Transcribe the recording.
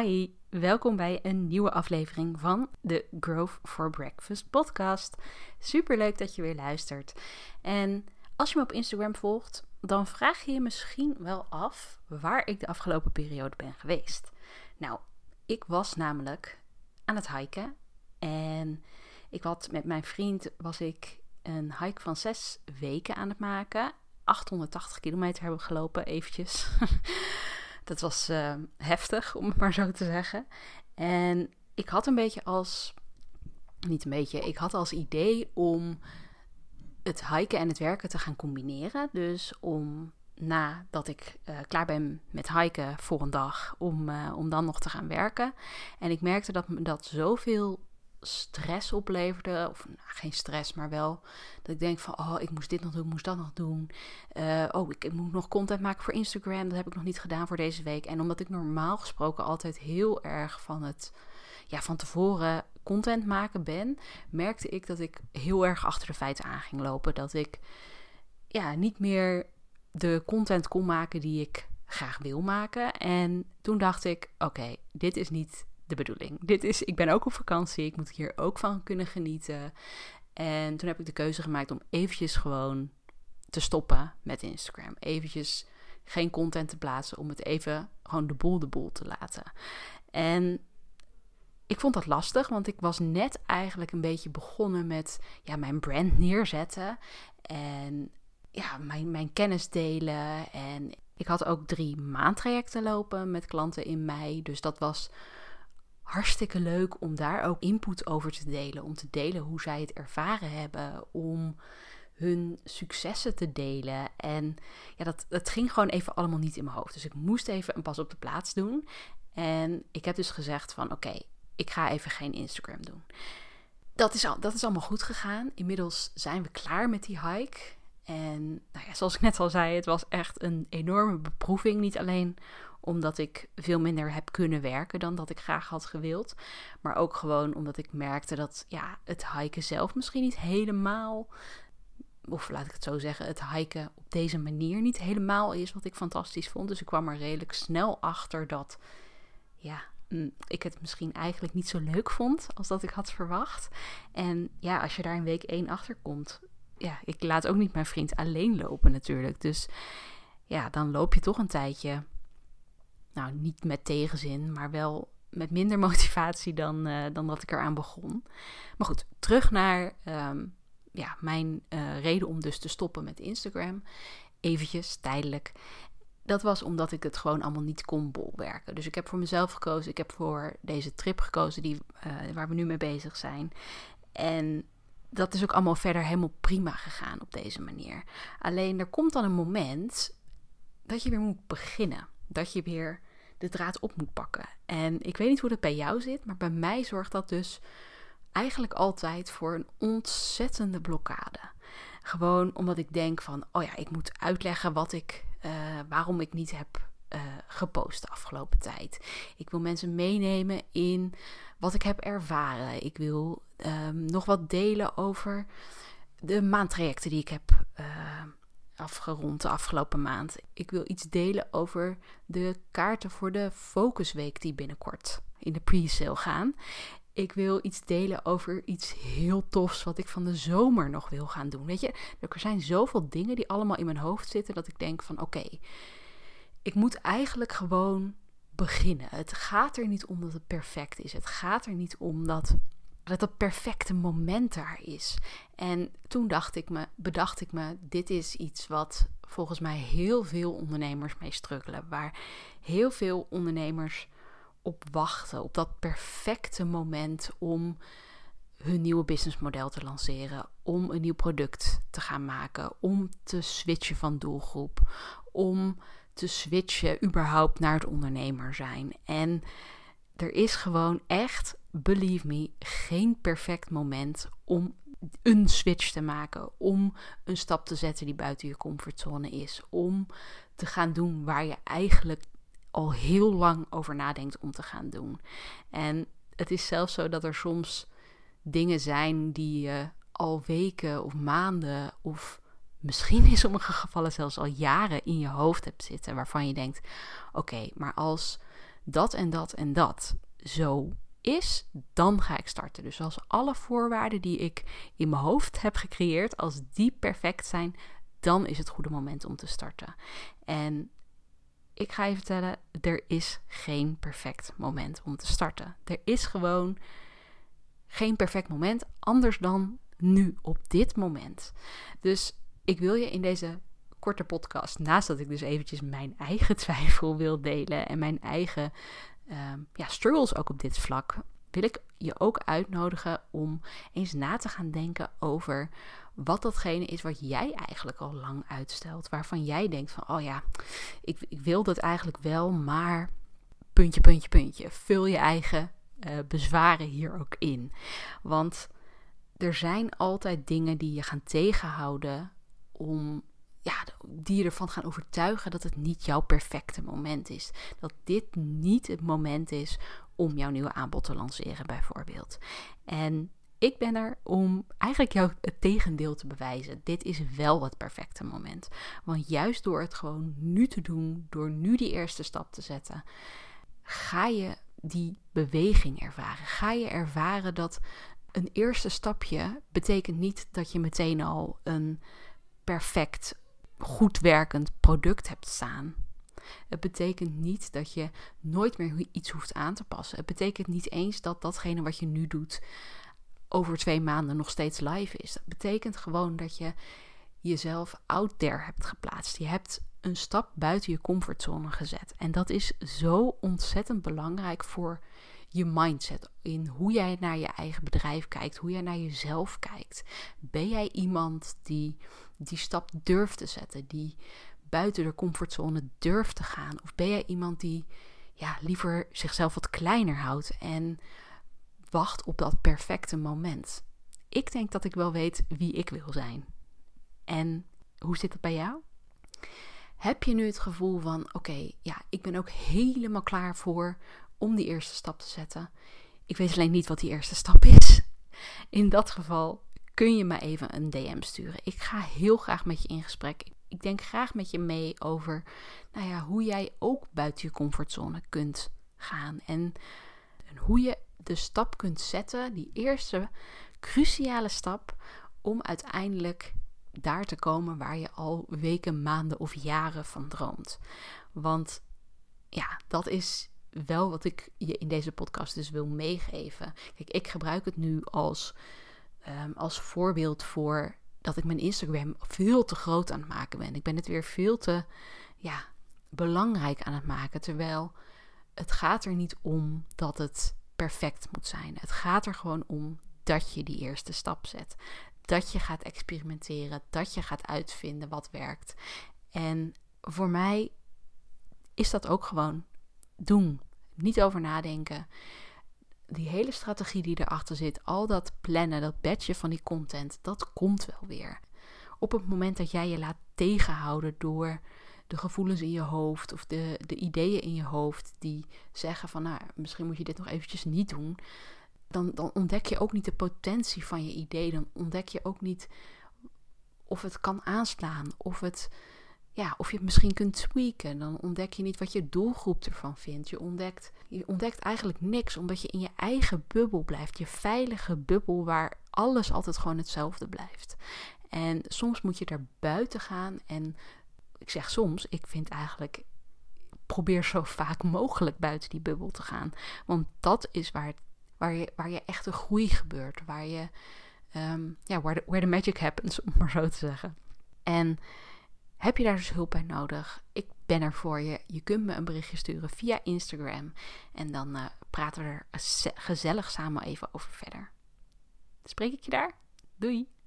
Hi, welkom bij een nieuwe aflevering van de Growth for Breakfast podcast. Super leuk dat je weer luistert. En als je me op Instagram volgt, dan vraag je je misschien wel af waar ik de afgelopen periode ben geweest. Nou, ik was namelijk aan het hiken en ik had met mijn vriend was ik een hike van zes weken aan het maken. 880 kilometer hebben we gelopen, eventjes. Dat was uh, heftig, om het maar zo te zeggen. En ik had een beetje als. Niet een beetje, ik had als idee om het hiken en het werken te gaan combineren. Dus om nadat ik uh, klaar ben met hiken voor een dag, om, uh, om dan nog te gaan werken. En ik merkte dat me dat zoveel stress opleverde. Of nou, geen stress, maar wel dat ik denk van... oh, ik moest dit nog doen, moest dat nog doen. Uh, oh, ik, ik, moet nog content maken voor Instagram. Dat heb ik nog niet gedaan voor deze week. En omdat ik normaal gesproken altijd heel erg van het... ja, van tevoren content maken ben... merkte ik dat ik heel erg achter de feiten aan ging lopen. Dat ik ja, niet meer de content kon maken die ik graag wil maken. En toen dacht ik, oké, dit is niet de bedoeling. Dit is, ik ben ook op vakantie, ik moet hier ook van kunnen genieten. En toen heb ik de keuze gemaakt om eventjes gewoon te stoppen met Instagram. Eventjes geen content te plaatsen, om het even gewoon de boel de boel te laten. En ik vond dat lastig, want ik was net eigenlijk een beetje begonnen met ja, mijn brand neerzetten. En ja, mijn, mijn kennis delen. En ik had ook drie maandtrajecten lopen met klanten in mei. Dus dat was hartstikke leuk om daar ook input over te delen. Om te delen hoe zij het ervaren hebben. Om hun successen te delen. En ja, dat, dat ging gewoon even allemaal niet in mijn hoofd. Dus ik moest even een pas op de plaats doen. En ik heb dus gezegd van oké, ik ga even geen Instagram doen. Dat is, al, dat is allemaal goed gegaan. Inmiddels zijn we klaar met die hike. En nou ja, zoals ik net al zei, het was echt een enorme beproeving. Niet alleen omdat ik veel minder heb kunnen werken dan dat ik graag had gewild. Maar ook gewoon omdat ik merkte dat ja, het hiken zelf misschien niet helemaal. Of laat ik het zo zeggen, het hiken op deze manier niet helemaal is wat ik fantastisch vond. Dus ik kwam er redelijk snel achter dat ja, mm, ik het misschien eigenlijk niet zo leuk vond als dat ik had verwacht. En ja, als je daar in week 1 achter komt, ja, ik laat ook niet mijn vriend alleen lopen natuurlijk. Dus ja, dan loop je toch een tijdje nou, niet met tegenzin, maar wel met minder motivatie dan, uh, dan dat ik eraan begon. Maar goed, terug naar ehm, ja, mijn uh, reden om dus te stoppen met Instagram. Eventjes, tijdelijk. Dat was omdat ik het gewoon allemaal niet kon bolwerken. Dus ik heb voor mezelf gekozen. Ik heb voor deze trip gekozen die, uh, waar we nu mee bezig zijn. En dat is ook allemaal verder helemaal prima gegaan op deze manier. Alleen er komt dan een moment dat je weer moet beginnen dat je weer de draad op moet pakken. En ik weet niet hoe dat bij jou zit, maar bij mij zorgt dat dus eigenlijk altijd voor een ontzettende blokkade. Gewoon omdat ik denk van, oh ja, ik moet uitleggen wat ik, uh, waarom ik niet heb uh, gepost de afgelopen tijd. Ik wil mensen meenemen in wat ik heb ervaren. Ik wil um, nog wat delen over de maandtrajecten die ik heb uh, afgerond de afgelopen maand. Ik wil iets delen over de kaarten voor de Focusweek die binnenkort in de pre-sale gaan. Ik wil iets delen over iets heel tofs wat ik van de zomer nog wil gaan doen. Weet je, er zijn zoveel dingen die allemaal in mijn hoofd zitten dat ik denk van oké, ik moet eigenlijk gewoon beginnen. Het gaat er niet om dat het perfect is. Het gaat er niet om dat dat het perfecte moment daar is. En toen dacht ik me, bedacht ik me, dit is iets wat volgens mij heel veel ondernemers mee struggelen. Waar heel veel ondernemers op wachten. Op dat perfecte moment om hun nieuwe businessmodel te lanceren. Om een nieuw product te gaan maken. Om te switchen van doelgroep. Om te switchen überhaupt naar het ondernemer zijn. En er is gewoon echt, believe me, geen perfect moment om een switch te maken. Om een stap te zetten die buiten je comfortzone is. Om te gaan doen waar je eigenlijk al heel lang over nadenkt om te gaan doen. En het is zelfs zo dat er soms dingen zijn die je al weken of maanden of misschien in sommige gevallen zelfs al jaren in je hoofd hebt zitten. Waarvan je denkt: oké, maar als dat en dat en dat zo is, dan ga ik starten. Dus als alle voorwaarden die ik in mijn hoofd heb gecreëerd, als die perfect zijn, dan is het goede moment om te starten. En ik ga je vertellen, er is geen perfect moment om te starten. Er is gewoon geen perfect moment, anders dan nu, op dit moment. Dus ik wil je in deze korte podcast, naast dat ik dus eventjes mijn eigen twijfel wil delen en mijn eigen Ehm, ja, struggles ook op dit vlak, wil ik je ook uitnodigen om eens na te gaan denken over wat datgene is wat jij eigenlijk al lang uitstelt. Waarvan jij denkt van, oh ja, ik, ik wil dat eigenlijk wel, maar puntje, puntje, puntje. Vul je eigen uh, bezwaren hier ook in. Want er zijn altijd dingen die je gaan tegenhouden om ja, die je ervan gaan overtuigen dat het niet jouw perfecte moment is. Dat dit niet het moment is om jouw nieuwe aanbod te lanceren, bijvoorbeeld. En ik ben er om eigenlijk jou het tegendeel te bewijzen. Dit is wel het perfecte moment. Want juist door het gewoon nu te doen, door nu die eerste stap te zetten, ga je die beweging ervaren. Ga je ervaren dat een eerste stapje betekent niet dat je meteen al een perfect goed werkend product hebt staan. Het betekent niet dat je nooit meer iets hoeft aan te passen. Het betekent niet eens dat datgene wat je nu doet over twee maanden nog steeds live is. Het betekent gewoon dat je jezelf out there hebt geplaatst. Je hebt een stap buiten je comfortzone gezet. En dat is zo ontzettend belangrijk voor je mindset. In hoe jij naar je eigen bedrijf kijkt, hoe jij naar jezelf kijkt. Ben jij iemand die die stap durft te zetten, die buiten de comfortzone durft te gaan? Of ben jij iemand die ja, liever zichzelf wat kleiner houdt en wacht op dat perfecte moment? Ik denk dat ik wel weet wie ik wil zijn. En hoe zit het bij jou? Heb je nu het gevoel van: oké, ja, ik ben ook helemaal klaar voor om die eerste stap te zetten? Ik weet alleen niet wat die eerste stap is. In dat geval kun je me even een DM sturen. Ik ga heel graag met je in gesprek. Ik denk graag met je mee over nou ja, hoe jij ook buiten je comfortzone kunt gaan. En, en hoe je de stap kunt zetten, die eerste cruciale stap, om uiteindelijk daar te komen waar je al weken, maanden of jaren van droomt. Want ja, dat is wel wat ik je in deze podcast dus wil meegeven. Kijk, ik gebruik het nu als Ehm, als voorbeeld voor dat ik mijn Instagram veel te groot aan het maken ben. Ik ben het weer veel te ja, belangrijk aan het maken. Terwijl het gaat er niet om dat het perfect moet zijn. Het gaat er gewoon om dat je die eerste stap zet. Dat je gaat experimenteren. Dat je gaat uitvinden wat werkt. En voor mij is dat ook gewoon doen. Niet over nadenken die hele strategie die erachter zit, al dat plannen, dat badge van die content, dat komt wel weer. Op het moment dat jij je laat tegenhouden door de gevoelens in je hoofd of de, de ideeën in je hoofd die zeggen van nou, misschien moet je dit nog eventjes niet doen, dan, dan ontdek je ook niet de potentie van je idee. Dan ontdek je ook niet of het kan aanslaan, of het ja, of je het misschien kunt tweaken. Dan ontdek je niet wat je doelgroep ervan vindt. Je ontdekt, je ontdekt eigenlijk niks, omdat je in je eigen bubbel blijft. Je veilige bubbel waar alles altijd gewoon hetzelfde blijft. En soms moet je daar buiten gaan. En ik zeg soms, ik vind eigenlijk. Probeer zo vaak mogelijk buiten die bubbel te gaan. Want dat is waar, waar, je, waar je echt een groei gebeurt. Waar je. Um, ja, where the magic happens, om maar zo te zeggen. En heb je daar dus hulp bij nodig? Ik ben er voor je. Je kunt me een berichtje sturen via Instagram. En dan uh, praten we er gezellig samen even over verder. Spreek ik je daar? Doei!